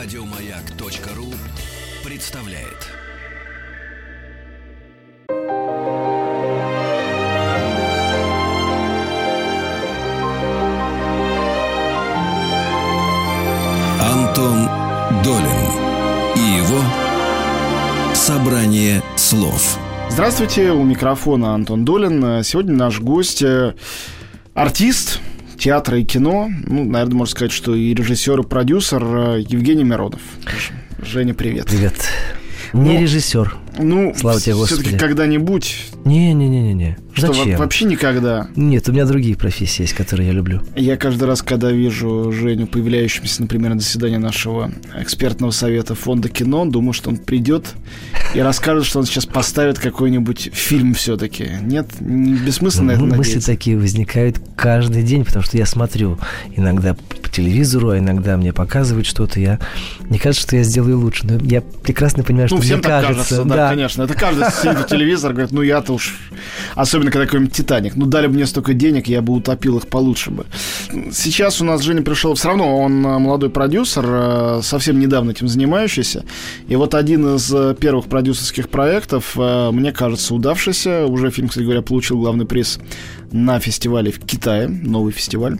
Радиомаяк.ру представляет. Антон Долин и его собрание слов. Здравствуйте, у микрофона Антон Долин. Сегодня наш гость э, артист театра и кино, ну, наверное, можно сказать, что и режиссер, и продюсер э, Евгений Миронов. Женя, привет. Привет. Не Ну, режиссер. Ну, Слава тебе, все-таки Господи. когда-нибудь, Не-не-не-не. что Зачем? во- вообще никогда. Нет, у меня другие профессии есть, которые я люблю. Я каждый раз, когда вижу Женю, появляющимся, например, на заседании нашего экспертного совета фонда кино, думаю, что он придет и расскажет, что он сейчас поставит какой-нибудь фильм все-таки. Нет, не бессмысленно на это Ну, Мысли надеяться. такие возникают каждый день, потому что я смотрю иногда по телевизору, а иногда мне показывают что-то. Я не кажется, что я сделаю лучше, но я прекрасно понимаю, что Ну, всем мне кажется. кажется, да, конечно. Это каждый сидит у говорит, ну я-то уж... Особенно, когда какой-нибудь «Титаник». Ну, дали бы мне столько денег, я бы утопил их получше бы. Сейчас у нас Женя пришел... Все равно он э, молодой продюсер, э, совсем недавно этим занимающийся. И вот один из э, первых продюсерских проектов, мне кажется, удавшийся. Уже фильм, кстати говоря, получил главный приз на фестивале в Китае, новый фестиваль.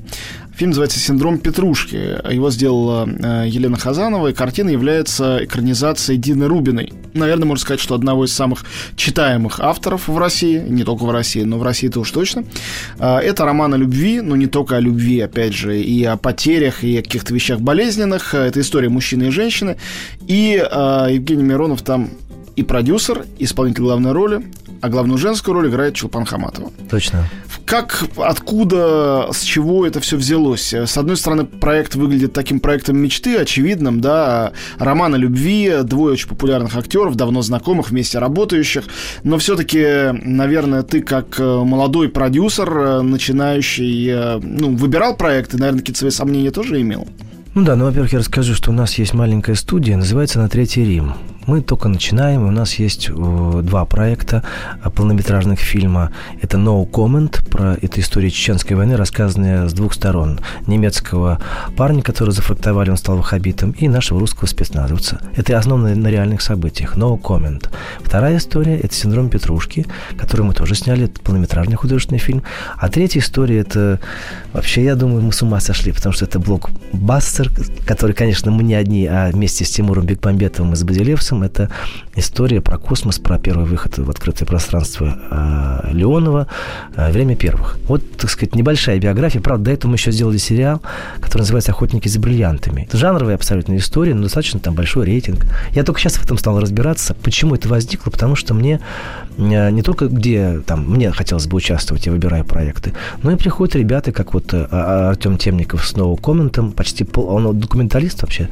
Фильм называется «Синдром Петрушки». Его сделала э, Елена Хазанова, и картина является экранизацией Дины Рубиной. Наверное, можно сказать, что одного из самых читаемых авторов в России, не только в России, но в России-то уж точно. Э, Это роман о любви, но не только о любви, опять же, и о потерях, и о каких-то вещах болезненных. Э, Это история мужчины и женщины. И Евгений Миронов там и продюсер, и исполнитель главной роли, а главную женскую роль играет Чулпан Хаматова. Точно. Как, откуда, с чего это все взялось? С одной стороны, проект выглядит таким проектом мечты, очевидным, да, роман о любви, двое очень популярных актеров, давно знакомых, вместе работающих, но все-таки, наверное, ты как э, молодой продюсер, э, начинающий, э, ну, выбирал проекты, наверное, какие-то свои сомнения тоже имел? Ну да, ну, во-первых, я расскажу, что у нас есть маленькая студия, называется «На Третий Рим». Мы только начинаем, у нас есть э, два проекта э, полнометражных фильма. Это «No Comment», про эту историю Чеченской войны, рассказанная с двух сторон. Немецкого парня, который зафрактовали, он стал ваххабитом, и нашего русского спецназовца. Это основано на реальных событиях. «No Comment». Вторая история – это «Синдром Петрушки», который мы тоже сняли, это полнометражный художественный фильм. А третья история – это вообще, я думаю, мы с ума сошли, потому что это блокбастер, который, конечно, мы не одни, а вместе с Тимуром Бекмамбетовым и с Базилевсом. Это история про космос, про первый выход в открытое пространство э, Леонова э, «Время первых». Вот, так сказать, небольшая биография. Правда, до этого мы еще сделали сериал, который называется «Охотники за бриллиантами». Это жанровая абсолютно история, но достаточно там большой рейтинг. Я только сейчас в этом стал разбираться, почему это возникло, потому что мне э, не только где там мне хотелось бы участвовать, я выбираю проекты, но и приходят ребята, как вот а- Артем Темников с новым комментом, почти пол, он документалист вообще.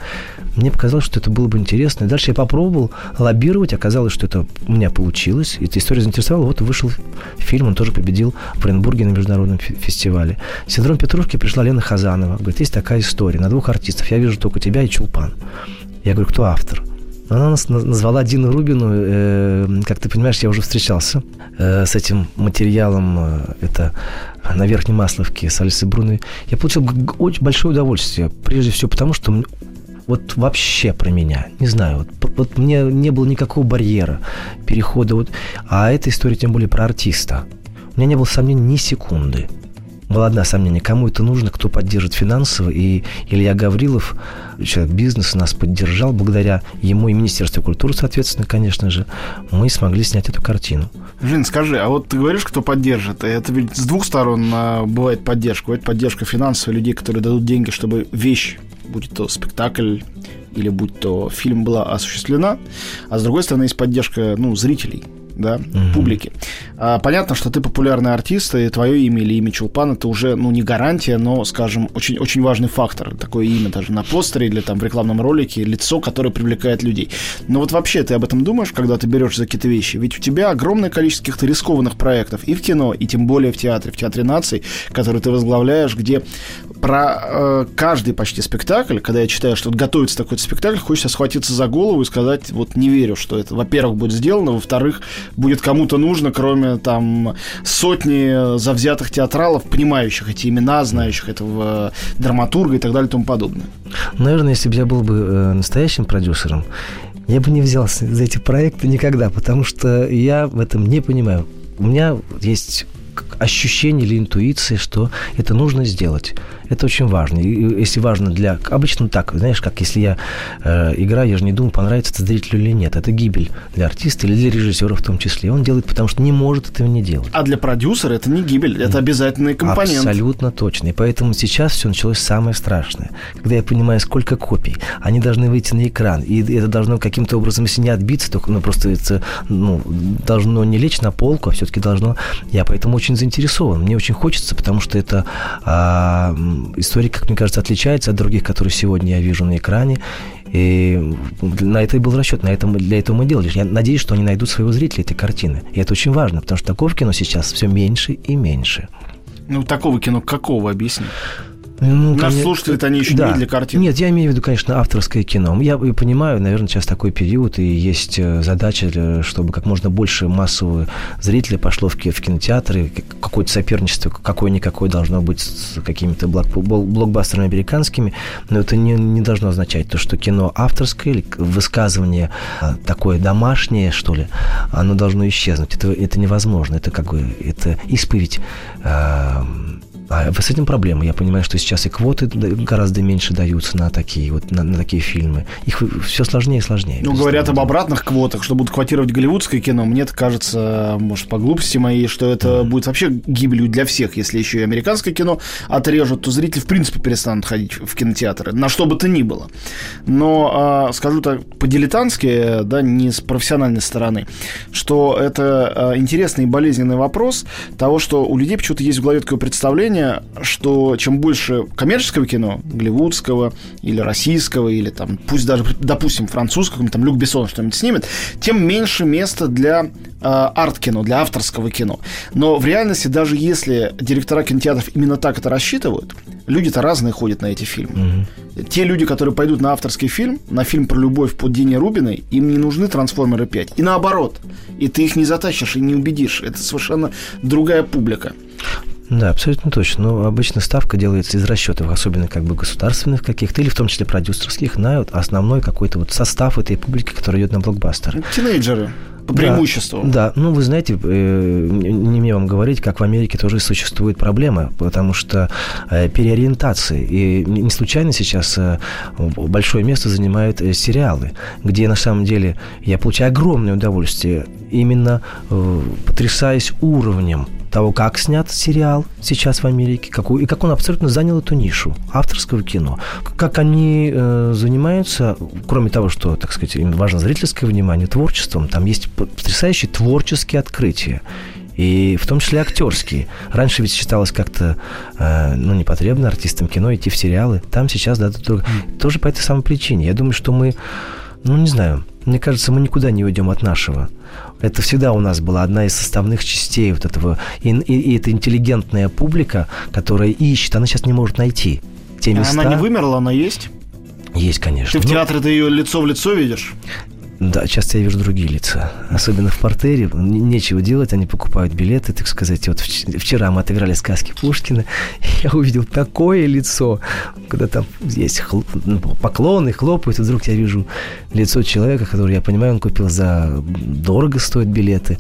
Мне показалось, что это было бы интересно. И дальше я попробовал лоббировать, оказалось, что это у меня получилось. Эта история заинтересовала. Вот вышел фильм, он тоже победил в Оренбурге на международном фе- фестивале. «Синдром Петрушки» пришла Лена Хазанова. Говорит, есть такая история на двух артистов. Я вижу только тебя и Чулпан. Я говорю, кто автор? Она нас на- назвала Дину Рубину. э, как ты понимаешь, я уже встречался э, с этим материалом. э, это на Верхней Масловке с Алисой Бруной. Я получил очень большое удовольствие. Прежде всего потому, что вот вообще про меня. Не знаю, вот, вот мне не было никакого барьера перехода. Вот, а эта история тем более про артиста. У меня не было сомнений ни секунды. Было одно сомнение, кому это нужно, кто поддержит финансово. И Илья Гаврилов, человек бизнеса, нас поддержал. Благодаря ему и Министерству культуры, соответственно, конечно же, мы смогли снять эту картину. Жень, скажи, а вот ты говоришь, кто поддержит? Это ведь с двух сторон а, бывает поддержка. Бывает поддержка финансовая людей, которые дадут деньги, чтобы вещь, будь то спектакль или будь то фильм была осуществлена. А с другой стороны, есть поддержка ну, зрителей, да, Мгм. публики. А, понятно, что ты популярный артист, и твое имя или имя Чулпан это уже, ну, не гарантия, но, скажем, очень, очень важный фактор. Такое имя даже на постере или там в рекламном ролике, лицо, которое привлекает людей. Но вот вообще ты об этом думаешь, когда ты берешь за какие-то вещи? Ведь у тебя огромное количество каких-то рискованных проектов и в кино, и тем более в театре, в Театре наций, который ты возглавляешь, где про э, каждый почти спектакль, когда я читаю, что готовится такой спектакль, хочется схватиться за голову и сказать, вот не верю, что это, во-первых, будет сделано, во-вторых, будет кому-то нужно, кроме там сотни завзятых театралов, понимающих эти имена, знающих этого драматурга и так далее и тому подобное. Наверное, если бы я был бы э, настоящим продюсером, я бы не взялся за эти проекты никогда, потому что я в этом не понимаю. У меня есть ощущение или интуиция, что это нужно сделать. Это очень важно. И если важно для... Обычно так, знаешь, как если я э, играю, я же не думаю, понравится это зрителю или нет. Это гибель для артиста или для режиссера в том числе. Он делает, потому что не может этого не делать. А для продюсера это не гибель, это обязательный компонент. Абсолютно точно. И поэтому сейчас все началось самое страшное. Когда я понимаю, сколько копий, они должны выйти на экран. И это должно каким-то образом, если не отбиться, то ну, просто это ну, должно не лечь на полку, а все-таки должно... Я поэтому очень заинтересован. Мне очень хочется, потому что это а, история, как мне кажется, отличается от других, которые сегодня я вижу на экране. И на это и был расчет, на этом, для этого мы делали. Я надеюсь, что они найдут своего зрителя этой картины. И это очень важно, потому что такого кино сейчас все меньше и меньше. Ну, такого кино какого, объясни? Ну, Наш конечно, слушатель это они еще да. не видели картину. Нет, я имею в виду, конечно, авторское кино. Я понимаю, наверное, сейчас такой период, и есть э, задача, чтобы как можно больше массового зрителей пошло в кинотеатры. Какое-то соперничество, какое-никакое должно быть с какими-то блокбастерами американскими. Но это не, не должно означать то, что кино авторское или высказывание а, такое домашнее, что ли, оно должно исчезнуть. Это, это невозможно. Это как бы это исповедь э, а с этим проблема. Я понимаю, что сейчас и квоты гораздо меньше даются на такие вот на, на такие фильмы. Их все сложнее и сложнее. Ну, говорят об обратных квотах, что будут квотировать голливудское кино. Мне это кажется, может, по глупости моей, что это mm. будет вообще гибелью для всех. Если еще и американское кино отрежут, то зрители, в принципе, перестанут ходить в кинотеатры. На что бы то ни было. Но, э, скажу так, по-дилетантски, да, не с профессиональной стороны, что это э, интересный и болезненный вопрос того, что у людей почему-то есть в голове такое представление, ощущение, что чем больше коммерческого кино, голливудского или российского, или там, пусть даже, допустим, французского, там Люк Бессон что-нибудь снимет, тем меньше места для э, арт-кино, для авторского кино. Но в реальности, даже если директора кинотеатров именно так это рассчитывают, люди-то разные ходят на эти фильмы. Mm-hmm. Те люди, которые пойдут на авторский фильм, на фильм про любовь под Дине Рубиной, им не нужны «Трансформеры 5». И наоборот. И ты их не затащишь и не убедишь. Это совершенно другая публика. Да, абсолютно точно. Но обычно ставка делается из расчетов, особенно как бы государственных каких-то, или в том числе продюсерских, на вот основной какой-то вот состав этой публики, которая идет на блокбастер. Тинейджеры по преимуществу. Да, да, ну вы знаете, э, не мне вам говорить, как в Америке тоже существует проблема, потому что э, переориентации. И не случайно сейчас э, большое место занимают сериалы, где на самом деле я получаю огромное удовольствие, именно потрясаясь уровнем того, как снят сериал сейчас в Америке, какую, и как он абсолютно занял эту нишу авторского кино. Как они э, занимаются, кроме того, что, так сказать, им важно зрительское внимание, творчеством, там есть потрясающие творческие открытия и в том числе актерские. Раньше ведь считалось как-то э, ну, непотребно артистам кино идти в сериалы. Там сейчас, да, друг... тоже по этой самой причине. Я думаю, что мы, ну, не знаю, мне кажется, мы никуда не уйдем от нашего. Это всегда у нас была одна из составных частей вот этого. И, и, и эта интеллигентная публика, которая ищет, она сейчас не может найти те места. Она не вымерла, она есть? Есть, конечно. Ты в театре ты ее лицо в лицо видишь? Да, часто я вижу другие лица. Особенно в портере. Нечего делать, они покупают билеты, так сказать. Вот вчера мы отыграли сказки Пушкина. Я увидел такое лицо, когда там есть хл... Ну, поклоны, хлопают, и вдруг я вижу лицо человека, который, я понимаю, он купил за... Дорого стоят билеты.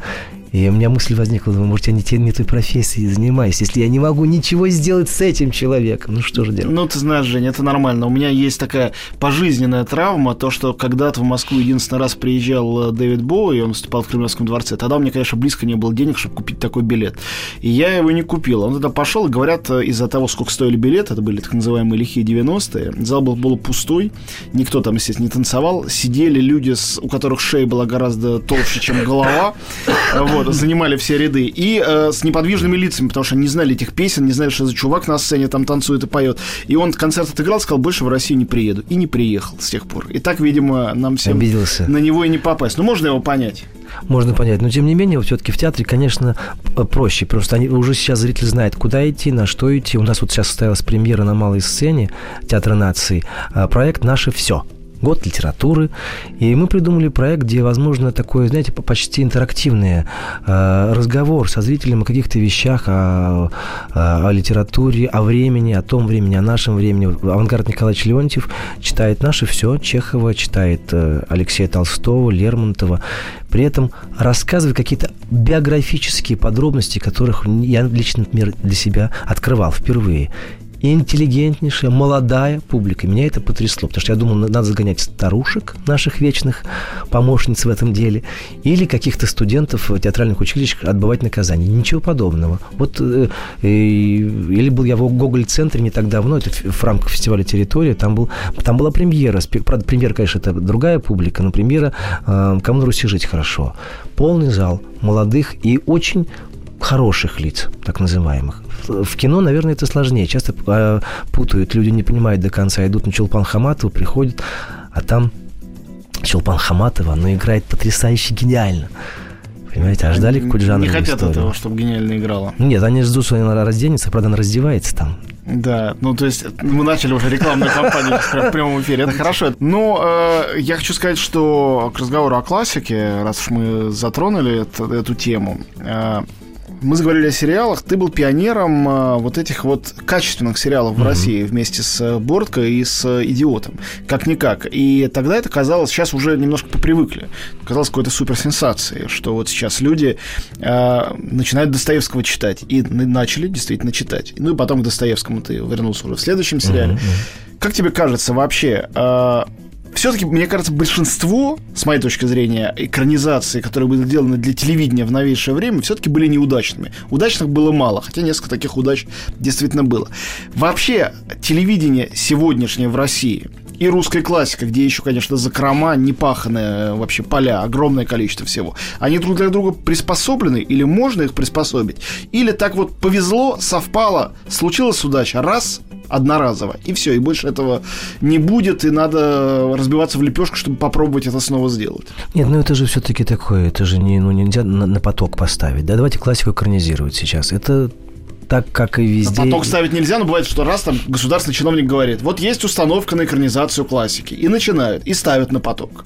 И у меня мысль возникла, думаю, может, я не, те, не той профессией занимаюсь, если я не могу ничего сделать с этим человеком. Ну, что же делать? Ну, ты знаешь, Женя, это нормально. У меня есть такая пожизненная травма, то, что когда-то в Москву единственный раз приезжал э, Дэвид Боуи, он выступал в Кремлевском дворце, тогда у меня, конечно, близко не было денег, чтобы купить такой билет. И я его не купил. Он тогда пошел, и говорят, э, из-за того, сколько стоили билеты, это были так называемые лихие 90-е, зал был, был пустой, никто там, естественно, не танцевал, сидели люди, у которых шея была гораздо толще, чем голова, вот, занимали все ряды, и э, с неподвижными лицами, потому что не знали этих песен, не знали, что за чувак на сцене там танцует и поет. И он концерт отыграл, сказал, больше в Россию не приеду. И не приехал с тех пор. И так, видимо, нам всем Обиделся. на него и не попасть. Ну, можно его понять. Можно понять. Но, тем не менее, все-таки в театре, конечно, проще. Просто они, уже сейчас зритель знает, куда идти, на что идти. У нас вот сейчас состоялась премьера на малой сцене Театра нации. А, проект «Наше все» год литературы. И мы придумали проект, где возможно такой, знаете, почти интерактивный э, разговор со зрителем о каких-то вещах, о, о, о литературе, о времени, о том времени, о нашем времени. Авангард Николаевич Леонтьев читает наше все, Чехова, читает э, Алексея Толстого, Лермонтова. При этом рассказывает какие-то биографические подробности, которых я лично, например, для себя открывал впервые интеллигентнейшая, молодая публика. Меня это потрясло, потому что я думал, надо загонять старушек, наших вечных помощниц в этом деле, или каких-то студентов театральных училищах отбывать наказание. Ничего подобного. Вот, э, э, или был я в Гоголь-центре не так давно, это в рамках фестиваля «Территория», там, был, там была премьера. Правда, премьера, конечно, это другая публика, но премьера э, «Кому на Руси жить хорошо». Полный зал молодых и очень хороших лиц, так называемых. В кино, наверное, это сложнее. Часто э, путают, люди не понимают до конца, идут на Чулпан Хаматова, приходят, а там Чулпан Хаматова, она играет потрясающе гениально. Понимаете, а ждали какой-то жанр Не хотят историю. этого, чтобы гениально играла. Нет, они ждут, что она разденется, правда, она раздевается там. Да, ну то есть мы начали уже рекламную кампанию в прямом эфире, это хорошо. Но э, я хочу сказать, что к разговору о классике, раз уж мы затронули это, эту тему, э, мы заговорили о сериалах. Ты был пионером э, вот этих вот качественных сериалов в России вместе с э, Бортко и с э, Идиотом. Как-никак. И тогда это казалось, сейчас уже немножко попривыкли. Казалось какой-то суперсенсацией, что вот сейчас люди э, начинают Достоевского читать. И начали действительно читать. Ну и потом к Достоевскому ты вернулся уже в следующем сериале. Как тебе кажется вообще, э, все-таки, мне кажется, большинство, с моей точки зрения, экранизаций, которые были сделаны для телевидения в новейшее время, все-таки были неудачными. Удачных было мало, хотя несколько таких удач действительно было. Вообще, телевидение сегодняшнее в России и русская классика, где еще, конечно, закрома, непаханные вообще поля, огромное количество всего. Они друг для друга приспособлены, или можно их приспособить, или так вот повезло, совпало, случилась удача, раз, одноразово. И все, и больше этого не будет, и надо разбиваться в лепешку, чтобы попробовать это снова сделать. Нет, ну это же все-таки такое, это же не, ну, нельзя на, на поток поставить. Да, давайте классику экранизировать сейчас. Это так, как и везде. На поток ставить нельзя, но бывает, что раз там государственный чиновник говорит, вот есть установка на экранизацию классики, и начинают, и ставят на поток.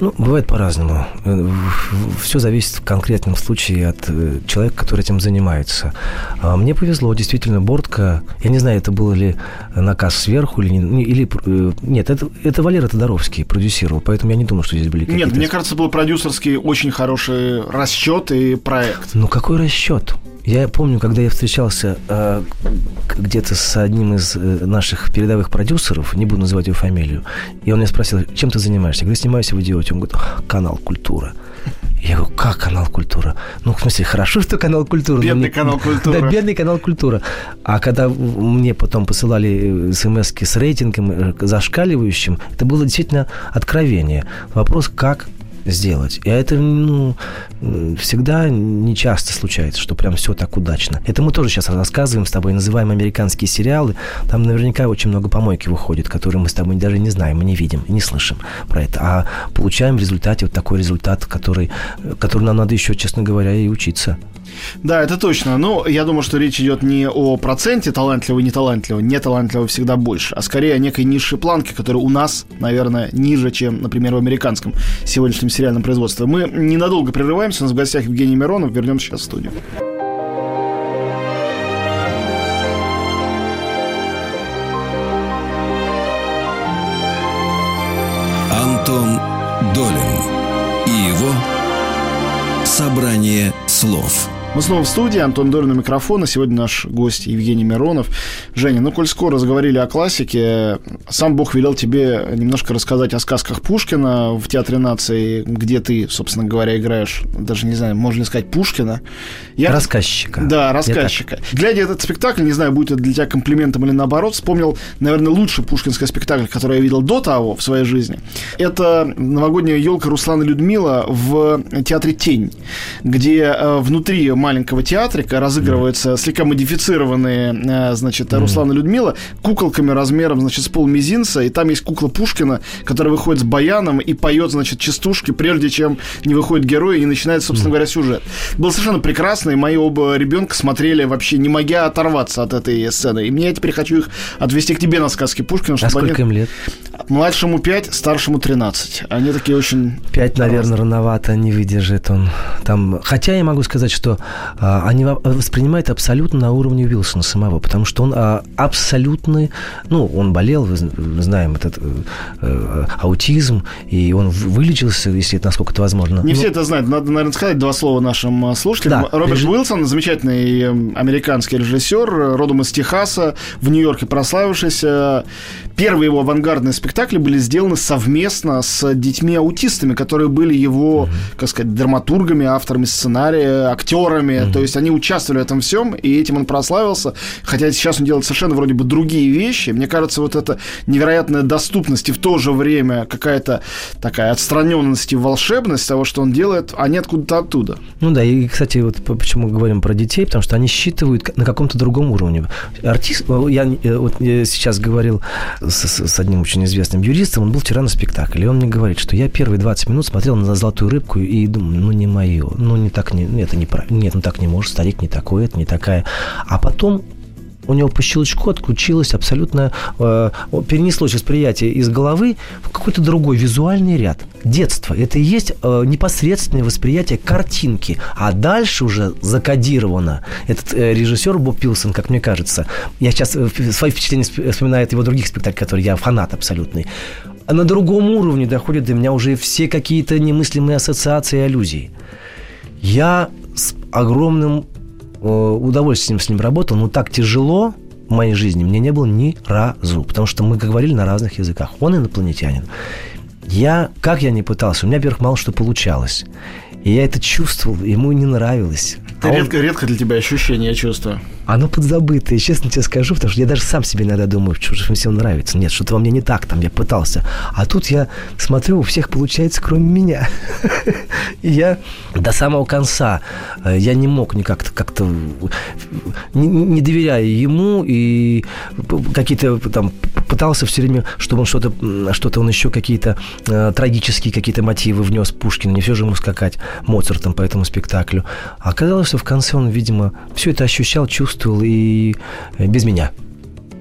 Ну, бывает по-разному. Все зависит в конкретном случае от э, человека, который этим занимается. А мне повезло, действительно, Бортка, я не знаю, это был ли наказ сверху или... Не, или э, нет, это, это Валера Тодоровский продюсировал, поэтому я не думаю, что здесь были какие-то... Нет, мне кажется, был продюсерский очень хороший расчет и проект. Ну, какой расчет? Я помню, когда я встречался э, где-то с одним из э, наших передовых продюсеров, не буду называть его фамилию, и он меня спросил, чем ты занимаешься? Я говорю, снимаюсь в идиоте. Он говорит, канал «Культура». Я говорю, как канал «Культура»? Ну, в смысле, хорошо, что канал «Культура». Бедный мне... канал «Культура». Да, бедный канал «Культура». А когда мне потом посылали смс с рейтингом э, зашкаливающим, это было действительно откровение. Вопрос, как сделать. И это, ну, всегда не часто случается, что прям все так удачно. Это мы тоже сейчас рассказываем с тобой, называем американские сериалы. Там наверняка очень много помойки выходит, которые мы с тобой даже не знаем, мы не видим не слышим про это. А получаем в результате вот такой результат, который, который нам надо еще, честно говоря, и учиться. Да, это точно. Но я думаю, что речь идет не о проценте талантливого и неталантливого. Неталантливого всегда больше, а скорее о некой низшей планке, которая у нас, наверное, ниже, чем, например, в американском сегодняшнем сериальном производстве. Мы ненадолго прерываемся. У нас в гостях Евгений Миронов. Вернемся сейчас в студию. Антон Долин и его «Собрание слов». Мы снова в студии, Антон Долин у микрофона. Сегодня наш гость Евгений Миронов. Женя, ну, коль скоро заговорили о классике, сам Бог велел тебе немножко рассказать о сказках Пушкина в Театре нации, где ты, собственно говоря, играешь, даже не знаю, можно ли сказать Пушкина. Я... Рассказчика. Да, рассказчика. Глядя этот спектакль, не знаю, будет это для тебя комплиментом или наоборот, вспомнил, наверное, лучший пушкинский спектакль, который я видел до того в своей жизни. Это новогодняя елка Руслана Людмила в Театре Тень, где э, внутри маленького театрика разыгрываются mm. слегка модифицированные, значит, mm. Руслана Людмила куколками размером, значит, с полмизинца, и там есть кукла Пушкина, которая выходит с баяном и поет, значит, частушки, прежде чем не выходит герой и начинает, собственно mm. говоря, сюжет. Было совершенно прекрасно, и мои оба ребенка смотрели вообще не могя оторваться от этой сцены. И мне я теперь хочу их отвести к тебе на сказки Пушкина. Чтобы а сколько они... им лет? Младшему 5, старшему 13. Они такие очень... 5, наверное, рановато, не выдержит он. Там... Хотя я могу сказать, что а, они воспринимают абсолютно на уровне Уилсона самого, потому что он а, абсолютный... Ну, он болел, мы знаем, этот э, аутизм, и он вылечился, если это насколько это возможно. Не Но... все это знают. Надо, наверное, сказать два слова нашим э, слушателям. Да, Роберт реж... Уилсон, замечательный эм, американский режиссер, родом из Техаса, в Нью-Йорке прославившийся. Первые его авангардные спектакли были сделаны совместно с детьми-аутистами, которые были его, mm-hmm. как сказать, драматургами, авторами сценария, актерами. Mm-hmm. То есть они участвовали в этом всем, и этим он прославился. Хотя сейчас он делает совершенно вроде бы другие вещи. Мне кажется, вот эта невероятная доступность и в то же время какая-то такая отстраненность и волшебность того, что он делает, они откуда-то оттуда. Ну да, и, кстати, вот почему мы говорим про детей, потому что они считывают на каком-то другом уровне. Артист, я э, вот я сейчас говорил с, с одним очень известным юристом, он был вчера на спектакле, и он мне говорит, что я первые 20 минут смотрел на «Золотую рыбку» и думаю, ну не мое, ну не так, не, это не нет, ну так не может, старик не такой, это не такая. А потом у него по щелчку отключилось абсолютно, э, перенеслось восприятие из головы в какой-то другой визуальный ряд. Детство. Это и есть э, непосредственное восприятие картинки. А дальше уже закодировано. Этот э, режиссер Боб Пилсон, как мне кажется, я сейчас э, свои впечатления вспоминаю от его других спектаклей, которые я фанат абсолютный. А на другом уровне доходят до меня уже все какие-то немыслимые ассоциации и аллюзии. Я с огромным удовольствием с ним работал, но так тяжело в моей жизни мне не было ни разу, потому что мы говорили на разных языках. Он инопланетянин. Я, как я не пытался, у меня, во-первых, мало что получалось. И я это чувствовал, ему не нравилось. Это а редко, он... редко для тебя ощущение, я чувствую. Оно подзабытое, честно тебе скажу, потому что я даже сам себе иногда думаю, что же всем нравится. Нет, что-то во мне не так, там я пытался. А тут я смотрю, у всех получается, кроме меня. И я до самого конца, э, я не мог никак-то, как-то, не, не доверяя ему, и какие-то там пытался все время, чтобы он что-то, что-то он еще какие-то э, трагические какие-то мотивы внес Пушкина, не все же ему скакать Моцартом по этому спектаклю. А оказалось, что в конце он, видимо, все это ощущал, чувствовал, чувствовал и э, без меня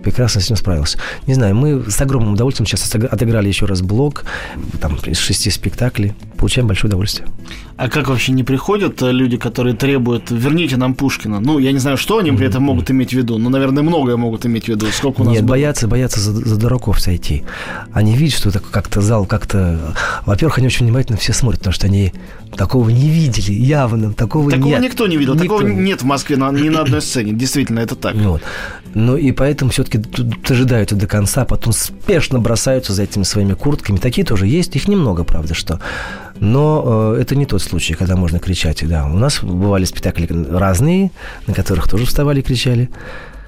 прекрасно с ним справился. Не знаю, мы с огромным удовольствием сейчас отыграли еще раз блок, там, из шести спектаклей. Получаем большое удовольствие. А как вообще не приходят э, люди, которые требуют «верните нам Пушкина»? Ну, я не знаю, что они при этом могут иметь в виду, но, наверное, многое могут иметь в виду. Сколько у нас Нет, было? боятся, боятся за, за дураков сойти. Они видят, что это как-то зал как-то... Во-первых, они очень внимательно все смотрят, потому что они такого не видели, явно, такого, такого нет. никто не видел, никто. такого нет в Москве на, ни на одной сцене, действительно, это так. Вот. Ну и поэтому все-таки дожидаются до конца, потом спешно бросаются за этими своими куртками. Такие тоже есть, их немного, правда, что. Но э, это не тот случай, когда можно кричать. Да, у нас бывали спектакли разные, на которых тоже вставали и кричали.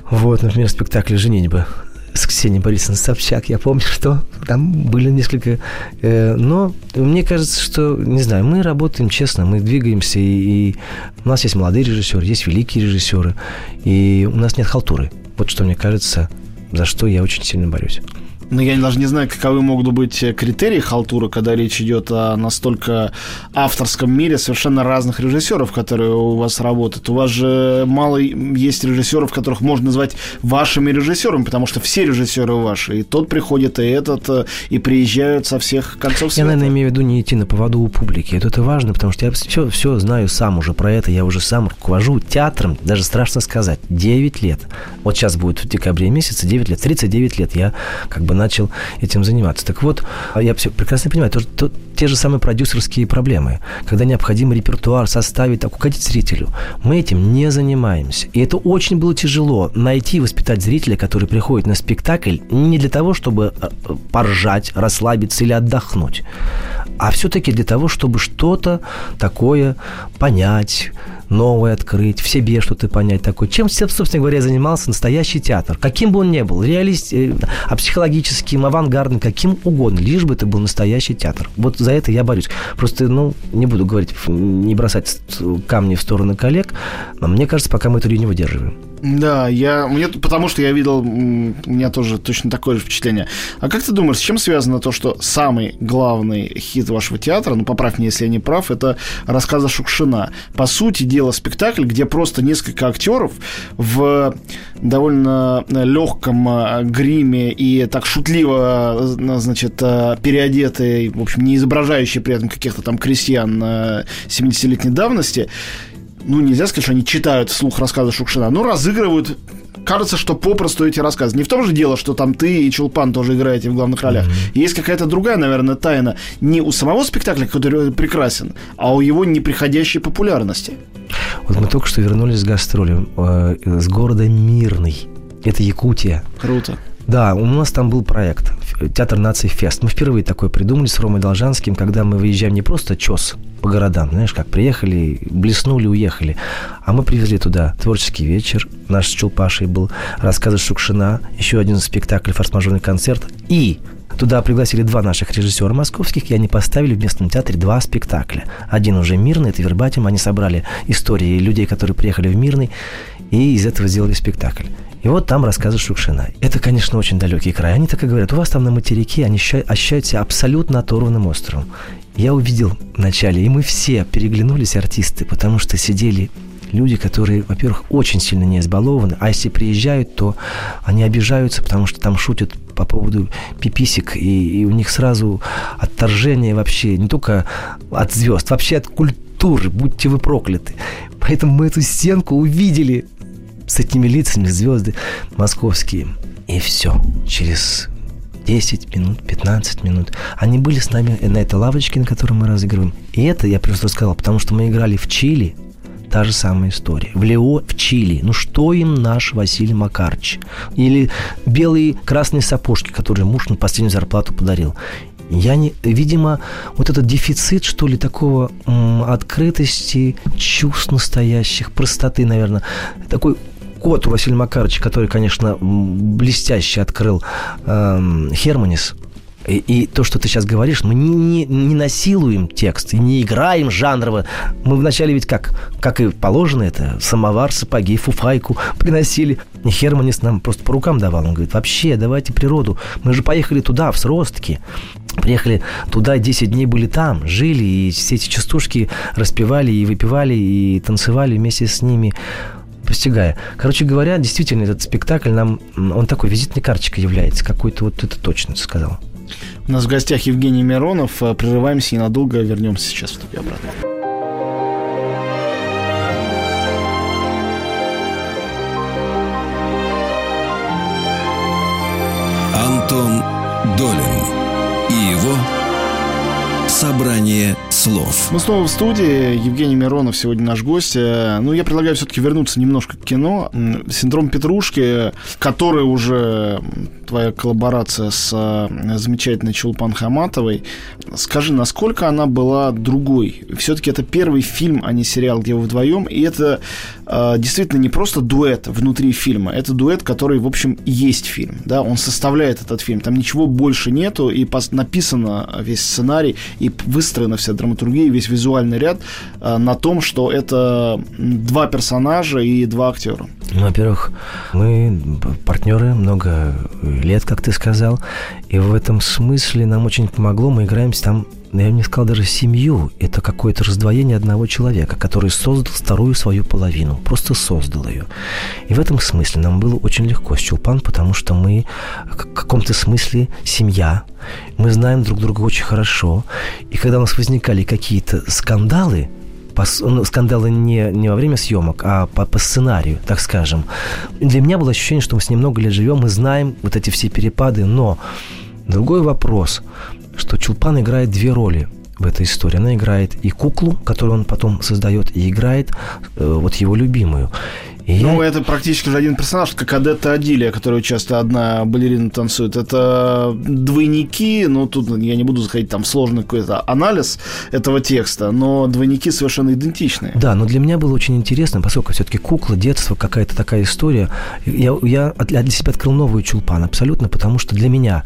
Вот, например, спектакль «Женитьба» с Ксенией Борисовной Собчак. Я помню, что там были несколько... Э, но мне кажется, что, не знаю, мы работаем честно, мы двигаемся, и, и у нас есть молодые режиссеры, есть великие режиссеры, и у нас нет халтуры. Вот что мне кажется, за что я очень сильно борюсь. Но я даже не знаю, каковы могут быть критерии халтуры, когда речь идет о настолько авторском мире совершенно разных режиссеров, которые у вас работают. У вас же мало есть режиссеров, которых можно назвать вашими режиссерами, потому что все режиссеры ваши. И тот приходит, и этот, э, и приезжают со всех концов света. Я, наверное, имею в виду не идти на поводу у публики. Это, это важно, потому что я все, все знаю сам уже про это. Я уже сам руковожу театром, даже страшно сказать, 9 лет. Вот сейчас будет в декабре месяце 9 лет, 39 лет я как бы начал этим заниматься. Так вот, я все прекрасно понимаю, то, то, те же самые продюсерские проблемы, когда необходимо репертуар составить, так угодить зрителю. Мы этим не занимаемся. И это очень было тяжело найти, воспитать зрителя, который приходит на спектакль не для того, чтобы э, поржать, расслабиться или отдохнуть, а все-таки для того, чтобы что-то такое понять, новое открыть, в себе что-то понять такое. Чем, собственно говоря, занимался настоящий театр? Каким бы он ни был, реалист, э, а психологическим, авангардным, каким угодно, лишь бы это был настоящий театр. Вот за это я борюсь. Просто, ну, не буду говорить, не бросать камни в сторону коллег, мне кажется, пока мы эту линию выдерживаем. Да, я, мне, потому что я видел, у меня тоже точно такое же впечатление. А как ты думаешь, с чем связано то, что самый главный хит вашего театра, ну, поправь меня, если я не прав, это рассказа Шукшина. По сути дела, спектакль, где просто несколько актеров в довольно легком э, гриме и так шутливо, э, значит, э, переодетые, в общем, не изображающие при этом каких-то там крестьян 70-летней давности, ну, нельзя сказать, что они читают вслух рассказы Шукшина, но разыгрывают кажется, что попросту эти рассказы. Не в том же дело, что там ты и Чулпан тоже играете в главных ролях. Mm-hmm. Есть какая-то другая, наверное, тайна не у самого спектакля, который прекрасен, а у его неприходящей популярности. Вот мы только что вернулись с гастроли э, с города Мирный. Это Якутия. Круто. Да, у нас там был проект Театр нации Фест. Мы впервые такой придумали с Ромой Должанским, когда мы выезжаем не просто чес по городам, знаешь, как приехали, блеснули, уехали, а мы привезли туда творческий вечер, наш с Чулпашей был, рассказы Шукшина, еще один спектакль, форс-мажорный концерт, и Туда пригласили два наших режиссера московских, и они поставили в местном театре два спектакля. Один уже мирный, это Вербатим, они собрали истории людей, которые приехали в Мирный, и из этого сделали спектакль. И вот там рассказы Шукшина. Это, конечно, очень далекий край. Они так и говорят, у вас там на материке они ощущают себя абсолютно оторванным островом. Я увидел вначале, и мы все переглянулись, артисты, потому что сидели люди, которые, во-первых, очень сильно не избалованы, а если приезжают, то они обижаются, потому что там шутят по поводу пиписик, и, и у них сразу отторжение вообще не только от звезд, вообще от культуры, будьте вы прокляты. Поэтому мы эту стенку увидели с этими лицами звезды московские. И все. Через 10 минут, 15 минут. Они были с нами на этой лавочке, на которой мы разыгрываем. И это я просто рассказал, потому что мы играли в Чили, та же самая история. В Лео, в Чили. Ну что им наш Василий Макарч? Или белые красные сапожки, которые муж на последнюю зарплату подарил. Я не, видимо, вот этот дефицит, что ли, такого м, открытости, чувств настоящих, простоты, наверное, такой кот Василия Макаровича, который, конечно, блестяще открыл э, Херманис, и, и то, что ты сейчас говоришь, мы не, не, не насилуем текст не играем жанрово. Мы вначале ведь как, как и положено это, самовар, сапоги, фуфайку приносили. И Херманис нам просто по рукам давал. Он говорит, вообще, давайте природу. Мы же поехали туда, в Сростки. Приехали туда, 10 дней были там, жили, и все эти частушки распевали, и выпивали, и танцевали вместе с ними постигая. Короче говоря, действительно, этот спектакль нам, он такой визитной карточкой является, какой-то вот это точно сказал. У нас в гостях Евгений Миронов. Э, прерываемся ненадолго, вернемся сейчас в студию обратно. Антон Долин и его Собрание слов. Мы снова в студии. Евгений Миронов сегодня наш гость. Э, ну, я предлагаю все-таки вернуться немножко к кино. Синдром Петрушки, который уже твоя коллаборация с э, замечательной Чулпан Хаматовой. Скажи, насколько она была другой? Все-таки это первый фильм, а не сериал, где вы вдвоем. И это э, действительно не просто дуэт внутри фильма. Это дуэт, который, в общем, есть фильм. Да? Он составляет этот фильм. Там ничего больше нету. И написано весь сценарий, и выстроена вся драматургия, весь визуальный ряд э, на том, что это два персонажа и два актера. Ну, во-первых, мы партнеры много лет, как ты сказал, и в этом смысле нам очень помогло, мы играемся там я бы не сказал даже семью, это какое-то раздвоение одного человека, который создал вторую свою половину, просто создал ее. И в этом смысле нам было очень легко с Чулпан, потому что мы в каком-то смысле семья, мы знаем друг друга очень хорошо, и когда у нас возникали какие-то скандалы, ну, скандалы не, не во время съемок, а по, по сценарию, так скажем. Для меня было ощущение, что мы с ним много лет живем, мы знаем вот эти все перепады, но другой вопрос, что Чулпан играет две роли в этой истории. Она играет и куклу, которую он потом создает, и играет э, вот его любимую. И ну, я... это практически же один персонаж, как Адетта Адилия, которую часто одна балерина танцует. Это двойники, ну, тут я не буду заходить там в сложный какой-то анализ этого текста, но двойники совершенно идентичные. Да, но для меня было очень интересно, поскольку все-таки кукла, детство, какая-то такая история. Я, я для себя открыл новую Чулпан абсолютно, потому что для меня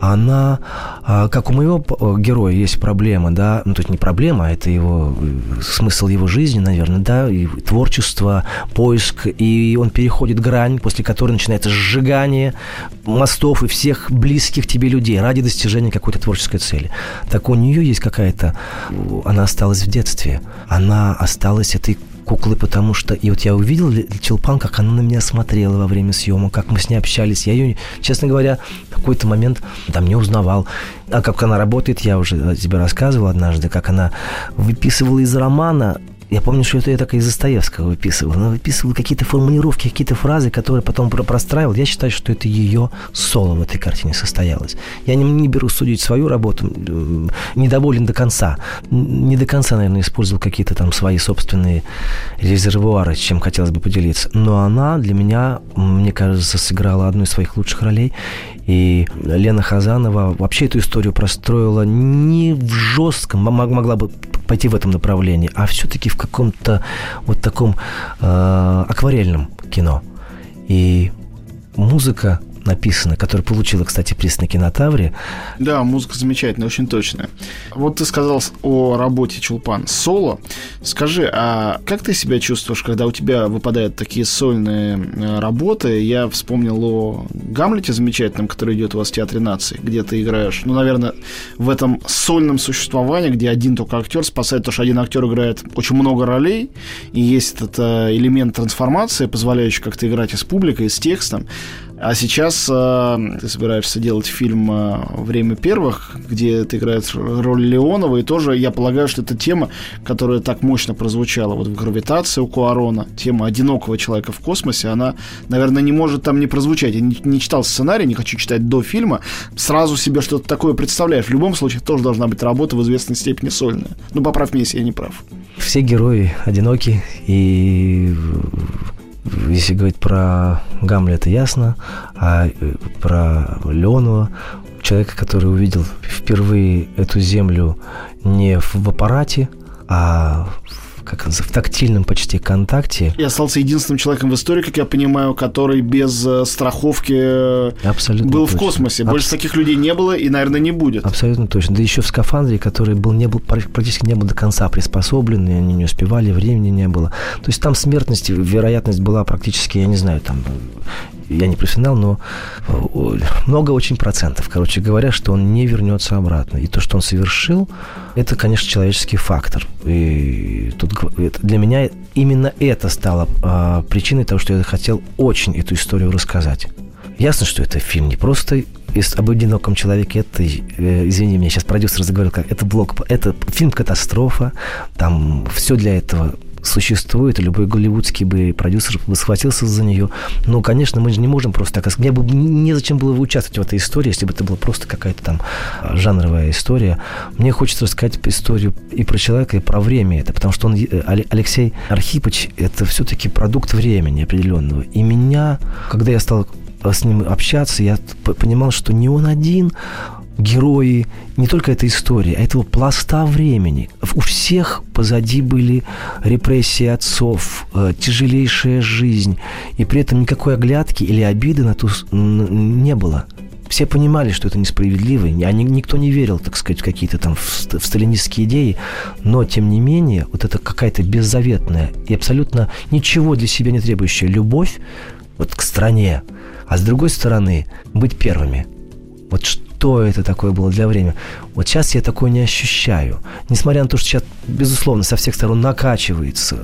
она, а, как у моего героя есть проблема, да, ну, то есть не проблема, а это его, смысл его жизни, наверное, да, и творчество, поиск спуск, и он переходит грань, после которой начинается сжигание мостов и всех близких тебе людей ради достижения какой-то творческой цели. Так у нее есть какая-то... Она осталась в детстве. Она осталась этой куклы, потому что... И вот я увидел Челпан, как она на меня смотрела во время съемок, как мы с ней общались. Я ее, честно говоря, в какой-то момент там не узнавал. А как она работает, я уже тебе рассказывал однажды, как она выписывала из романа я помню, что это я так из Достоевского выписывал. Она выписывала какие-то формулировки, какие-то фразы, которые потом простраивал. Я считаю, что это ее соло в этой картине состоялось. Я не, не беру судить свою работу, недоволен до конца. Не до конца, наверное, использовал какие-то там свои собственные резервуары, чем хотелось бы поделиться. Но она для меня, мне кажется, сыграла одну из своих лучших ролей. И Лена Хазанова вообще эту историю простроила не в жестком, могла бы пойти в этом направлении, а все-таки в каком-то вот таком э, акварельном кино. И музыка написана, которая получила, кстати, приз на кинотавре. Да, музыка замечательная, очень точная. Вот ты сказал о работе Чулпан соло. Скажи, а как ты себя чувствуешь, когда у тебя выпадают такие сольные работы? Я вспомнил о Гамлете замечательном, который идет у вас в Театре нации, где ты играешь, ну, наверное, в этом сольном существовании, где один только актер спасает, потому что один актер играет очень много ролей, и есть этот э, элемент трансформации, позволяющий как-то играть и с публикой, и с текстом. А сейчас э, ты собираешься делать фильм э, «Время первых», где ты играешь роль Леонова, и тоже я полагаю, что это тема, которая так мощно прозвучала вот в «Гравитации» у Куарона, тема одинокого человека в космосе, она, наверное, не может там не прозвучать. Я не, не читал сценарий, не хочу читать до фильма, сразу себе что-то такое представляешь. В любом случае, тоже должна быть работа в известной степени сольная. Ну, поправь меня, если я не прав. Все герои одиноки, и если говорить про Гамлета, ясно, а э, про Леонова, человека, который увидел впервые эту землю не в аппарате, а как в тактильном почти контакте. Я остался единственным человеком в истории, как я понимаю, который без э, страховки э, Абсолютно был точно. в космосе. Больше Абс... таких людей не было и, наверное, не будет. Абсолютно точно. Да еще в скафандре, который был, не был, практически не был до конца приспособлен, и они не успевали, времени не было. То есть там смертность, вероятность была практически, я не знаю, там я не профессионал, но э, много очень процентов, короче говоря, что он не вернется обратно. И то, что он совершил, это, конечно, человеческий фактор. И тут для меня именно это стало а, причиной того, что я хотел очень эту историю рассказать. Ясно, что это фильм не просто об одиноком человеке. Это, э, извини меня, сейчас продюсер заговорил, как это блок, это фильм катастрофа. Там все для этого существует, любой голливудский бы продюсер бы схватился за нее. Но, конечно, мы же не можем просто так... Мне бы незачем было бы участвовать в этой истории, если бы это была просто какая-то там а, жанровая история. Мне хочется рассказать историю и про человека, и про время это, потому что он, э, Алексей Архипович, это все-таки продукт времени определенного. И меня, когда я стал с ним общаться, я понимал, что не он один, герои не только этой истории, а этого пласта времени. У всех позади были репрессии отцов, э, тяжелейшая жизнь, и при этом никакой оглядки или обиды на ту не было. Все понимали, что это несправедливо, а никто не верил, так сказать, в какие-то там в сталинистские идеи, но, тем не менее, вот это какая-то беззаветная и абсолютно ничего для себя не требующая любовь вот к стране, а с другой стороны, быть первыми. Вот что это такое было для времени. Вот сейчас я такое не ощущаю. Несмотря на то, что сейчас, безусловно, со всех сторон накачивается.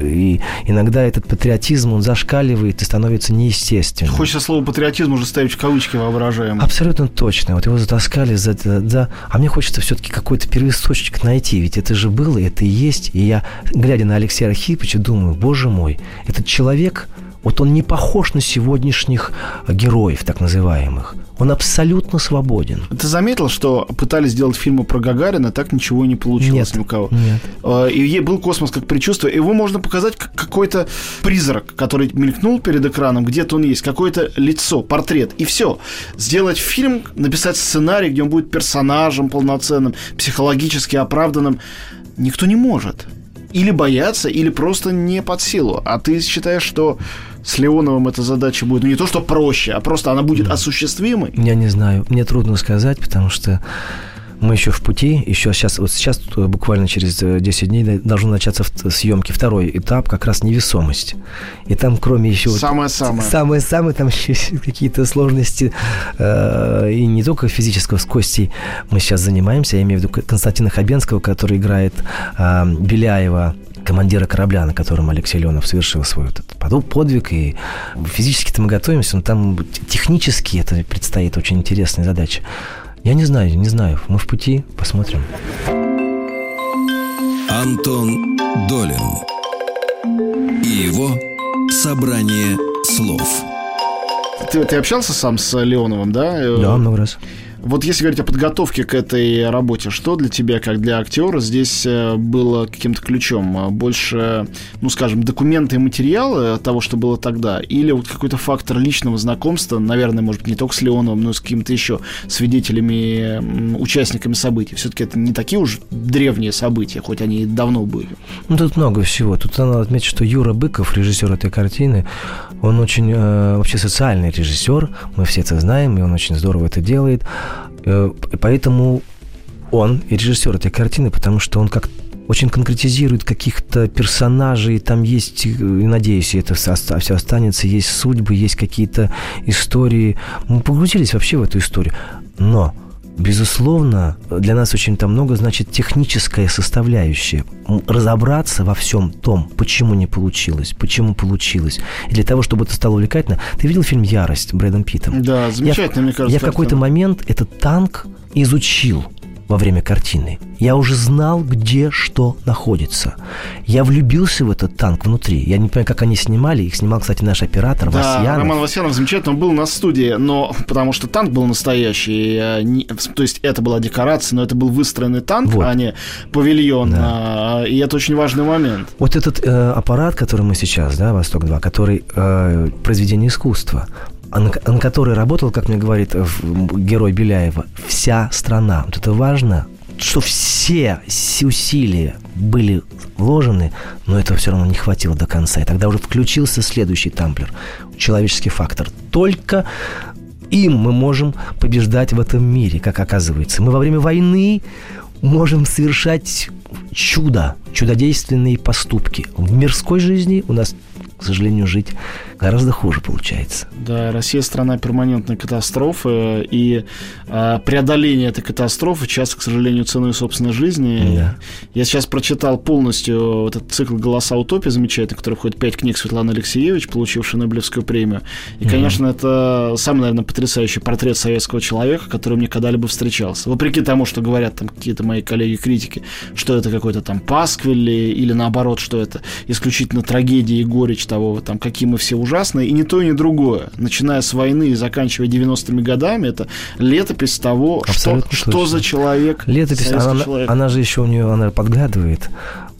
И иногда этот патриотизм, он зашкаливает и становится неестественным. Хочется слово патриотизм уже ставить в кавычки воображаемые. Абсолютно точно. Вот его затаскали за, за... А мне хочется все-таки какой-то первоисточник найти. Ведь это же было, это и есть. И я, глядя на Алексея Архиповича, думаю, боже мой, этот человек вот он не похож на сегодняшних героев, так называемых. Он абсолютно свободен. Ты заметил, что пытались сделать фильмы про Гагарина, так ничего не получилось нет, ни у кого? Нет. А, и был космос как предчувствие. Его можно показать как какой-то призрак, который мелькнул перед экраном, где-то он есть, какое-то лицо, портрет, и все. Сделать фильм, написать сценарий, где он будет персонажем полноценным, психологически оправданным, никто не может. Или боятся, или просто не под силу. А ты считаешь, что с Леоновым эта задача будет ну, не то, что проще, а просто она будет осуществимой? Я не знаю. Мне трудно сказать, потому что Мы еще в пути, еще сейчас, вот сейчас буквально через 10 э, дней должны начаться съемки второй этап, как раз невесомость. И там, кроме еще... Самое-самое. Вот, самое-самое, там еще какие-то сложности, э, и не только физического, с Костей мы сейчас занимаемся, я имею в виду Константина Хабенского, который играет э, Беляева, командира корабля, на котором Алексей Леонов совершил свой этот подвиг. И физически-то мы готовимся, но там технически это предстоит очень интересная задача. Я не знаю, не знаю. Мы в пути, посмотрим. Антон Долин и его собрание слов. Ты, ты общался сам с Леоновым, да? Да, много раз. Вот если говорить о подготовке к этой работе, что для тебя, как для актера, здесь э, было каким-то ключом? Больше, ну, скажем, документы и материалы того, что было тогда? Или вот какой-то фактор личного знакомства, наверное, может быть, не только с Леоновым, но и с какими-то еще свидетелями, участниками событий? Все-таки это не такие уж древние события, хоть они и давно были. Ну, тут много всего. Тут надо отметить, что Юра Быков, режиссер этой картины, он очень э, вообще социальный режиссер, мы все это знаем, и он очень здорово это делает. Э, поэтому он и режиссер этой картины, потому что он как очень конкретизирует каких-то персонажей, там есть, э, надеюсь, это все останется, есть судьбы, есть какие-то истории. Мы погрузились вообще в эту историю. Но Безусловно, для нас очень там много значит техническая составляющая. Разобраться во всем том, почему не получилось, почему получилось. И для того, чтобы это стало увлекательно. Ты видел фильм «Ярость» Брэдом Питтом? Да, замечательно, я, мне кажется. Я в какой-то момент этот танк изучил во время картины. Я уже знал, где что находится. Я влюбился в этот танк внутри. Я не понимаю, как они снимали. Их снимал, кстати, наш оператор да, Васьянов. Роман Васьянов замечательно. Был на студии, но потому что танк был настоящий. Э, не, то есть это была декорация, но это был выстроенный танк, вот. а не павильон. Да. А, и это очень важный момент. Вот этот э, аппарат, который мы сейчас, да, Восток-2, который э, произведение искусства, а на, на которой работал, как мне говорит герой Беляева, вся страна. Вот это важно, что все усилия были вложены, но этого все равно не хватило до конца. И тогда уже включился следующий тамплер, человеческий фактор. Только им мы можем побеждать в этом мире, как оказывается. Мы во время войны можем совершать чудо, чудодейственные поступки. В мирской жизни у нас, к сожалению, жить гораздо хуже получается. Да, Россия страна перманентной катастрофы, и э, преодоление этой катастрофы часто, к сожалению, ценой собственной жизни. Да. Я сейчас прочитал полностью этот цикл «Голоса утопии» замечательный, который входит пять книг Светланы Алексеевич, получившей Нобелевскую премию. И, угу. конечно, это самый, наверное, потрясающий портрет советского человека, который мне когда-либо встречался. Вопреки тому, что говорят там какие-то мои коллеги-критики, что это какой-то там пасквиль или наоборот, что это исключительно трагедия и горечь того, там, какие мы все ужасное, и ни то, ни другое. Начиная с войны и заканчивая 90-ми годами, это летопись того, что, что за человек. Летопись, она, человек. она же еще у нее, она подглядывает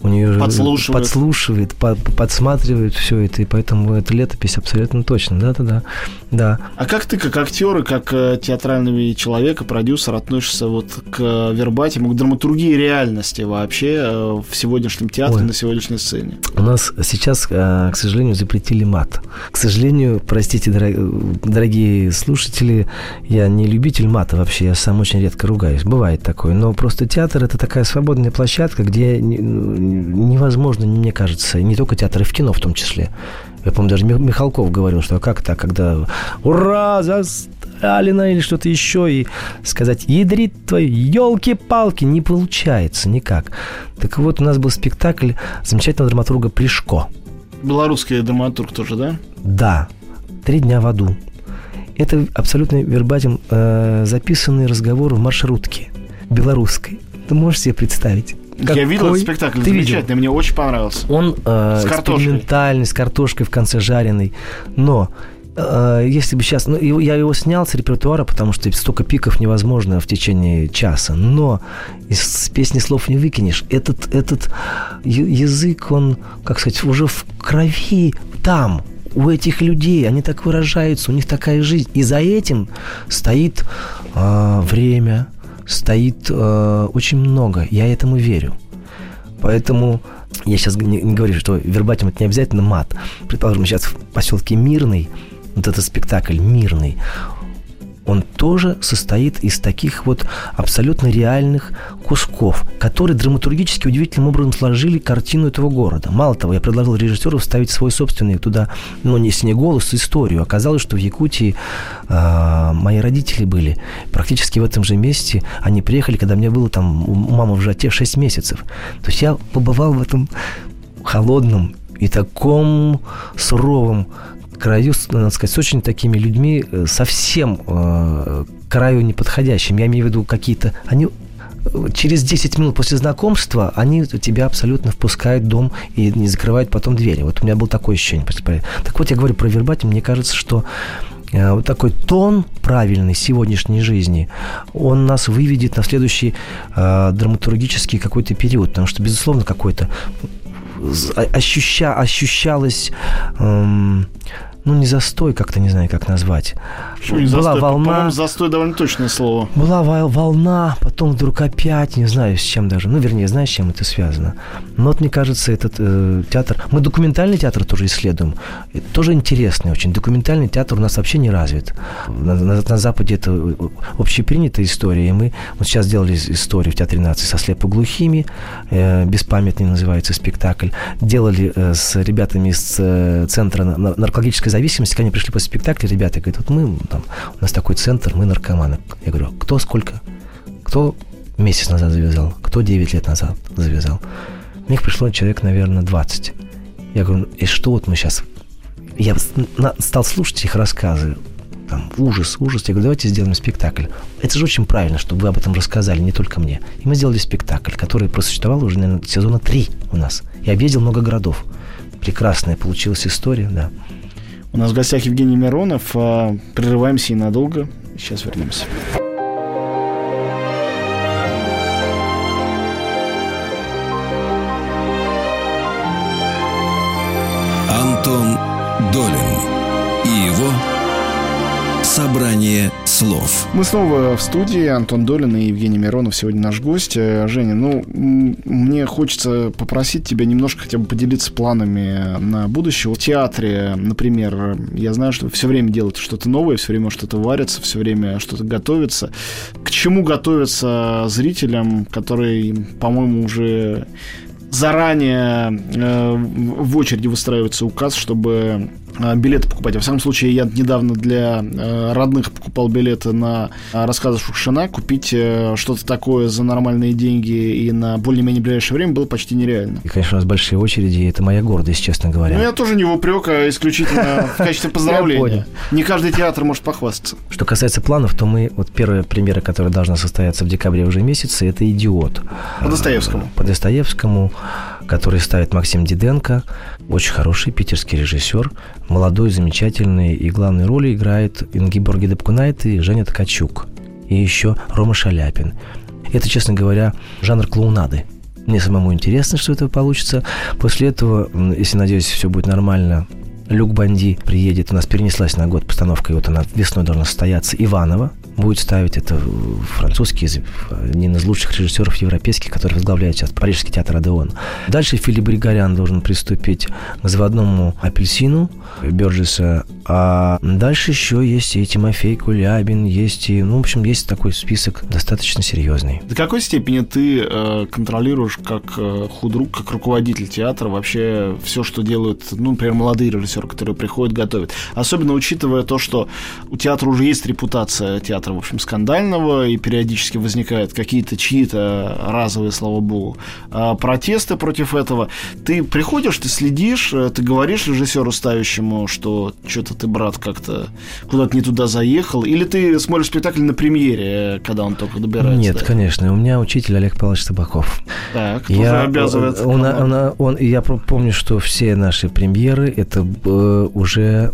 у нее подслушивает, подслушивает под, подсматривает все это, и поэтому это летопись абсолютно точно, да-да-да. Да. А как ты, как актер и как э, театральный человек и продюсер относишься вот к вербатиму, к драматургии реальности вообще э, в сегодняшнем театре, Ой. на сегодняшней сцене? У нас сейчас, э, к сожалению, запретили мат. К сожалению, простите, дорогие слушатели, я не любитель мата вообще, я сам очень редко ругаюсь. Бывает такое, но просто театр это такая свободная площадка, где невозможно, мне кажется, не только театр, и в кино в том числе. Я помню, даже Михалков говорил, что как так, когда «Ура! За Сталина!» или что-то еще, и сказать «Ядрит твои, елки-палки!» не получается никак. Так вот, у нас был спектакль замечательного драматурга Плешко. Белорусский драматург тоже, да? Да. «Три дня в аду». Это абсолютно вербатим э, записанный разговор в маршрутке белорусской. Ты можешь себе представить? Какой... Я видел этот спектакль, Ты замечательный, видел? мне очень понравился. Он э, с экспериментальный, с картошкой в конце жареной. Но э, если бы сейчас... Ну, я его снял с репертуара, потому что столько пиков невозможно в течение часа. Но из песни слов не выкинешь. Этот, этот язык, он, как сказать, уже в крови там, у этих людей, они так выражаются, у них такая жизнь. И за этим стоит э, время, стоит э, очень много. Я этому верю. Поэтому я сейчас не, не говорю, что вербатим это не обязательно мат. Предположим, сейчас в поселке Мирный, вот этот спектакль Мирный, он тоже состоит из таких вот абсолютно реальных кусков, которые драматургически удивительным образом сложили картину этого города. Мало того, я предложил режиссеру вставить свой собственный туда, ну, не, не голос, историю. Оказалось, что в Якутии э, мои родители были практически в этом же месте. Они приехали, когда мне было там у мамы в животе 6 месяцев. То есть я побывал в этом холодном и таком суровом краю, надо сказать, с очень такими людьми, э, совсем э, краю неподходящим. Я имею в виду какие-то... Они э, через 10 минут после знакомства они тебя абсолютно впускают в дом и не закрывают потом двери. Вот у меня было такое ощущение. Так вот, я говорю про вербатим. Мне кажется, что э, вот такой тон правильный сегодняшней жизни, он нас выведет на следующий э, драматургический какой-то период. Потому что, безусловно, какой-то ощуща, ощущалось... Эм, ну, не застой, как-то не знаю, как назвать. Почему не Была застой? волна. По-моему, застой довольно точное слово. Была волна, потом вдруг опять, не знаю, с чем даже. Ну, вернее, знаю, с чем это связано. Но вот мне кажется, этот э, театр... Мы документальный театр тоже исследуем. Это тоже интересный очень. Документальный театр у нас вообще не развит. На, на, на Западе это общепринятая история. И мы вот сейчас сделали историю в Театре нации со слепоглухими. Э, «Беспамятный» называется спектакль. Делали э, с ребятами из э, Центра наркологической зависимости. Когда они пришли после спектакля, ребята говорят, вот мы там, у нас такой центр, мы наркоманы. Я говорю, кто сколько? Кто месяц назад завязал? Кто 9 лет назад завязал? Мне пришло человек, наверное, 20. Я говорю, и что вот мы сейчас... Я стал слушать их рассказы. Там, ужас, ужас. Я говорю, давайте сделаем спектакль. Это же очень правильно, чтобы вы об этом рассказали, не только мне. И мы сделали спектакль, который просуществовал уже, наверное, сезона три у нас. Я объездил много городов. Прекрасная получилась история, да. У нас в гостях Евгений Миронов. А, прерываемся ненадолго. Сейчас вернемся. Слов. Мы снова в студии. Антон Долин и Евгений Миронов сегодня наш гость. Э, Женя, ну, мне хочется попросить тебя немножко хотя бы поделиться планами на будущее. В театре, например, я знаю, что все время делаете что-то новое, все время что-то варится, все время что-то готовится. К чему готовиться зрителям, которые, по-моему, уже заранее э, в очереди выстраивается указ, чтобы билеты покупать. Во всяком случае, я недавно для э, родных покупал билеты на э, рассказы Шукшина. Купить э, что-то такое за нормальные деньги и на более-менее ближайшее время было почти нереально. И, конечно, у нас большие очереди, и это моя гордость, честно говоря. Ну, я тоже не в упрек, а исключительно в качестве поздравления. Не каждый театр может похвастаться. Что касается планов, то мы, вот первая премьера, которая должна состояться в декабре уже месяце, это «Идиот». По Достоевскому. По Достоевскому который ставит Максим Диденко. Очень хороший питерский режиссер, молодой, замечательный. И главные роли играет Ингиборги Депкунайт и Женя Ткачук. И еще Рома Шаляпин. Это, честно говоря, жанр клоунады. Мне самому интересно, что это получится. После этого, если, надеюсь, все будет нормально, Люк Банди приедет. У нас перенеслась на год постановка, и вот она весной должна состояться. Иванова будет ставить. Это французский, один из лучших режиссеров европейских, который возглавляет сейчас Парижский театр Адеон. Дальше Филипп Григорян должен приступить к заводному апельсину Бёрджеса. А дальше еще есть и Тимофей Кулябин, есть и, ну, в общем, есть такой список достаточно серьезный. До какой степени ты э, контролируешь как э, худрук, как руководитель театра вообще все, что делают, ну, например, молодые режиссеры, которые приходят, готовят? Особенно учитывая то, что у театра уже есть репутация театра театра, в общем, скандального, и периодически возникают какие-то чьи-то разовые, слава богу, а, протесты против этого. Ты приходишь, ты следишь, э, ты говоришь режиссеру ставящему, что что-то ты, брат, как-то куда-то не туда заехал, или ты смотришь спектакль на премьере, э, когда он только добирается? Нет, конечно. У меня учитель Олег Павлович Табаков. Так, я, обязывается. Он, он, он, он, я помню, что все наши премьеры это э, уже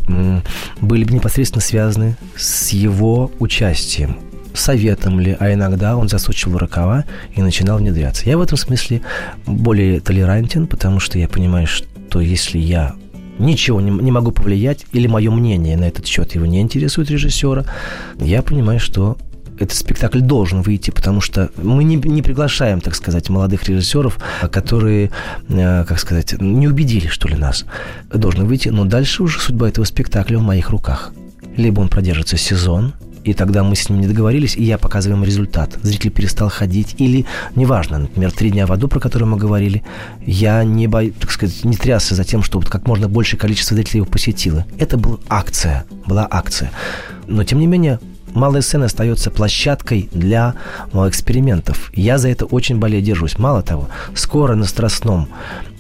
были непосредственно связаны с его участием участием, советом ли, а иногда он засучивал рукава и начинал внедряться. Я в этом смысле более толерантен, потому что я понимаю, что если я ничего не, не могу повлиять, или мое мнение на этот счет его не интересует режиссера, я понимаю, что этот спектакль должен выйти, потому что мы не, не приглашаем, так сказать, молодых режиссеров, которые, э, как сказать, не убедили, что ли, нас. Должны выйти, но дальше уже судьба этого спектакля в моих руках. Либо он продержится сезон, и тогда мы с ним не договорились, и я показываю ему результат. Зритель перестал ходить, или, неважно, например, «Три дня в аду», про который мы говорили, я не, бо... так сказать, не трясся за тем, чтобы как можно большее количество зрителей его посетило. Это была акция, была акция. Но, тем не менее, малая сцена остается площадкой для ну, экспериментов. Я за это очень более держусь. Мало того, скоро на Страстном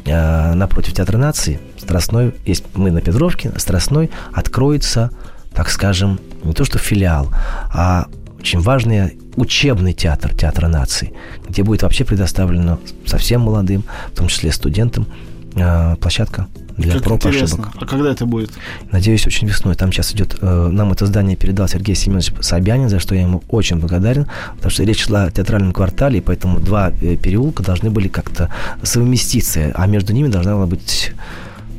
э, напротив Театра нации, Страстной, есть мы на Петровке, Страстной откроется, так скажем, не то что филиал, а очень важный учебный театр Театра нации, где будет вообще предоставлено совсем молодым, в том числе студентам, э, площадка для как проб интересно. ошибок. А когда это будет? Надеюсь, очень весной. Там сейчас идет... Э, нам это здание передал Сергей Семенович Собянин, за что я ему очень благодарен, потому что речь шла о театральном квартале, и поэтому два э, переулка должны были как-то совместиться, а между ними должна была быть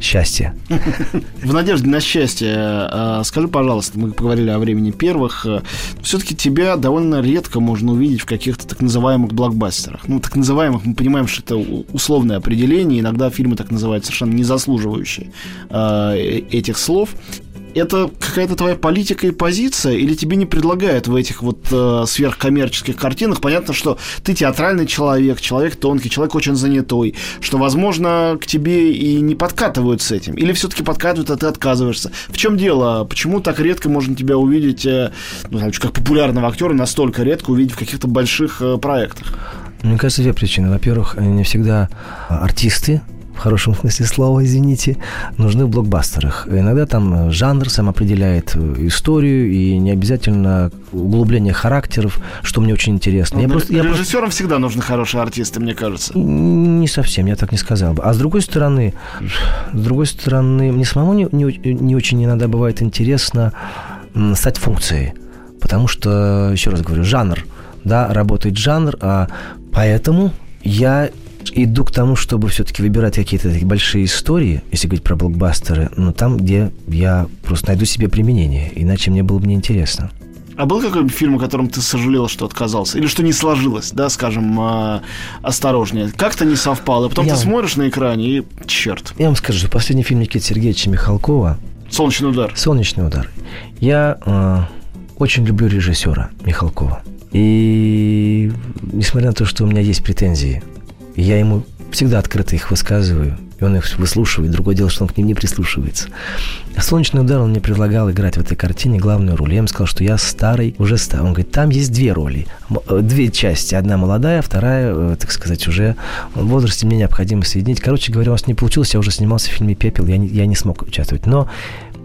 счастье. В надежде на счастье, э, скажи, пожалуйста, мы поговорили о времени первых. э, Все-таки тебя довольно редко можно увидеть в каких-то так называемых блокбастерах. Ну, так называемых, мы понимаем, что это условное определение. Иногда фильмы так называют совершенно не заслуживающие э, этих слов. Это какая-то твоя политика и позиция, или тебе не предлагают в этих вот э, сверхкоммерческих картинах? Понятно, что ты театральный человек, человек тонкий, человек очень занятой, что, возможно, к тебе и не подкатывают с этим. Или все-таки подкатывают, а ты отказываешься. В чем дело? Почему так редко можно тебя увидеть, э, ну, там, как популярного актера, настолько редко увидеть в каких-то больших э, проектах? Мне кажется, две причины. Во-первых, не всегда артисты в хорошем смысле слова, извините, нужны в блокбастерах. Иногда там жанр сам определяет э, историю, и не обязательно углубление характеров, что мне очень интересно. Я Ну, просто, я просто- Режиссерам всегда нужны хорошие артисты, мне кажется. Не совсем, я так не сказал бы. А с другой стороны, с другой стороны, мне самому не, не, не очень иногда бывает интересно стать функцией. Потому что, еще раз говорю, жанр, да, работает жанр, а поэтому я иду к тому, чтобы все-таки выбирать какие-то такие большие истории, если говорить про блокбастеры, но там, где я просто найду себе применение, иначе мне было бы неинтересно. А был какой-нибудь фильм, о котором ты сожалел, что отказался? Или что не сложилось, да, скажем, э, осторожнее? Как-то не совпало. Потом Я- ты смотришь на экране и черт. Я вам скажу, последний фильм Никиты Сергеевича Михалкова Солнечный удар. Солнечный удар. Я э, очень люблю режиссера Михалкова. И несмотря на то, что у меня есть претензии, я ему всегда открыто их высказываю, и он их выслушивает. Другое дело, что он к ним не прислушивается. А «Солнечный удар» он мне предлагал играть в этой картине главную роль. Я ему сказал, что я старый, уже старый. Он говорит, там есть две роли, э, две части. Одна молодая, вторая, э, так сказать, уже в возрасте мне необходимо соединить. Короче говоря, у нас не получилось. Я уже снимался в фильме «Пепел», я не, я не смог участвовать. Но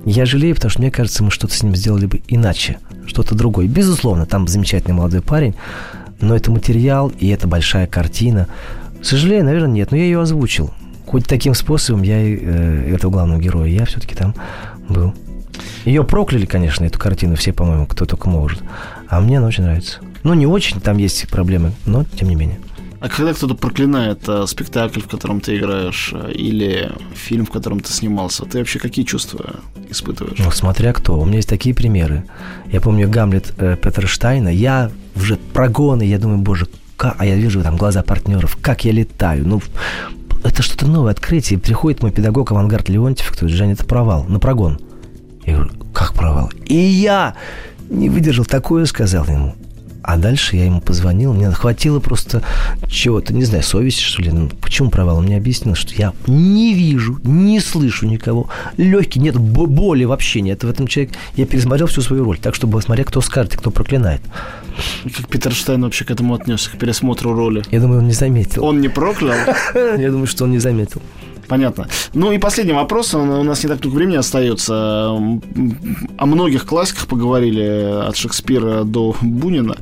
я жалею, потому что мне кажется, мы что-то с ним сделали бы иначе, что-то другое. Безусловно, там замечательный молодой парень, но это материал и это большая картина. Сожалею, наверное, нет, но я ее озвучил. Хоть таким способом я э, этого главного героя, я все-таки там был. Ее прокляли, конечно, эту картину, все, по-моему, кто только может. А мне она очень нравится. Ну, не очень, там есть проблемы, но тем не менее. А когда кто-то проклинает э, спектакль, в котором ты играешь, э, или фильм, в котором ты снимался, ты вообще какие чувства испытываешь? Ну, смотря кто. У меня есть такие примеры. Я помню Гамлет э, Петера Штайна. Я уже прогоны, я думаю, боже, ка- а я вижу там глаза партнеров, как я летаю. Ну, это что-то новое открытие. Приходит мой педагог Авангард Леонтьев, кто Женя, это провал, на прогон. Я говорю, как провал? И я не выдержал, такое сказал ему. А дальше я ему позвонил, мне хватило просто чего-то, не знаю, совести, что ли. Ну, почему провал? Он мне объяснил, что я не вижу, не слышу никого. Легкий, нет бо- боли вообще нет в этом человеке. Я пересмотрел всю свою роль, так чтобы смотря кто скажет и кто проклинает. И Как Питер Штайн вообще к этому отнесся, к пересмотру роли? Я думаю, он не заметил. Он не проклял? Я думаю, что он не заметил. Понятно. Ну и последний вопрос, у нас не так много времени остается. О многих классиках поговорили, от Шекспира до Бунина.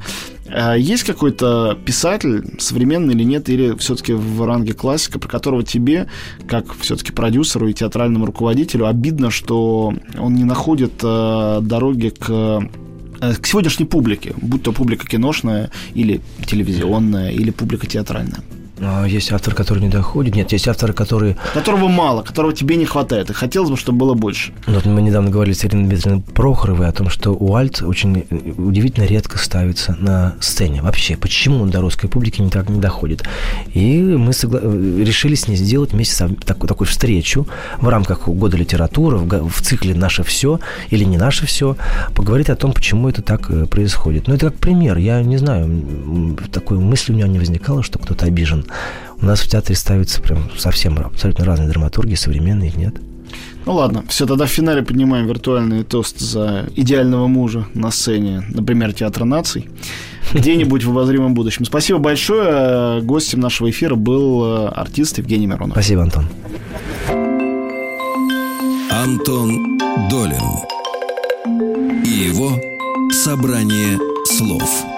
А Есть какой-то писатель, современный или нет, или все-таки в ранге классика, про которого тебе, как все-таки продюсеру и театральному руководителю, обидно, что он не находит э, дороги к э, к сегодняшней публике, будь то публика киношная или телевизионная, или публика театральная. А, есть авторы, которые не доходят. Нет, есть авторы, которые... Которого мало, которого тебе не хватает. И хотелось бы, чтобы было больше. Вот мы недавно говорили с Ириной Дмитриевной Прохоровой о том, что Уальт очень удивительно редко ставится на сцене. Вообще, почему он до русской публики не так не доходит? И мы согла... решили с ней сделать вместе такую, такую встречу в рамках года литературы, в, в цикле «Наше все» или «Не наше все», поговорить о том, почему это так э, происходит. Ну, это как пример. Я не знаю, такой мысли у меня не возникало, что кто-то обижен у нас в театре ставятся прям совсем абсолютно разные драматурги, современные их нет. Ну ладно, все, тогда в финале поднимаем виртуальный тост за идеального мужа на сцене, например, Театра наций, где-нибудь в обозримом будущем. Спасибо большое. Гостем нашего эфира был э, артист Евгений Миронов. Спасибо, Антон. Антон Долин и его «Собрание слов».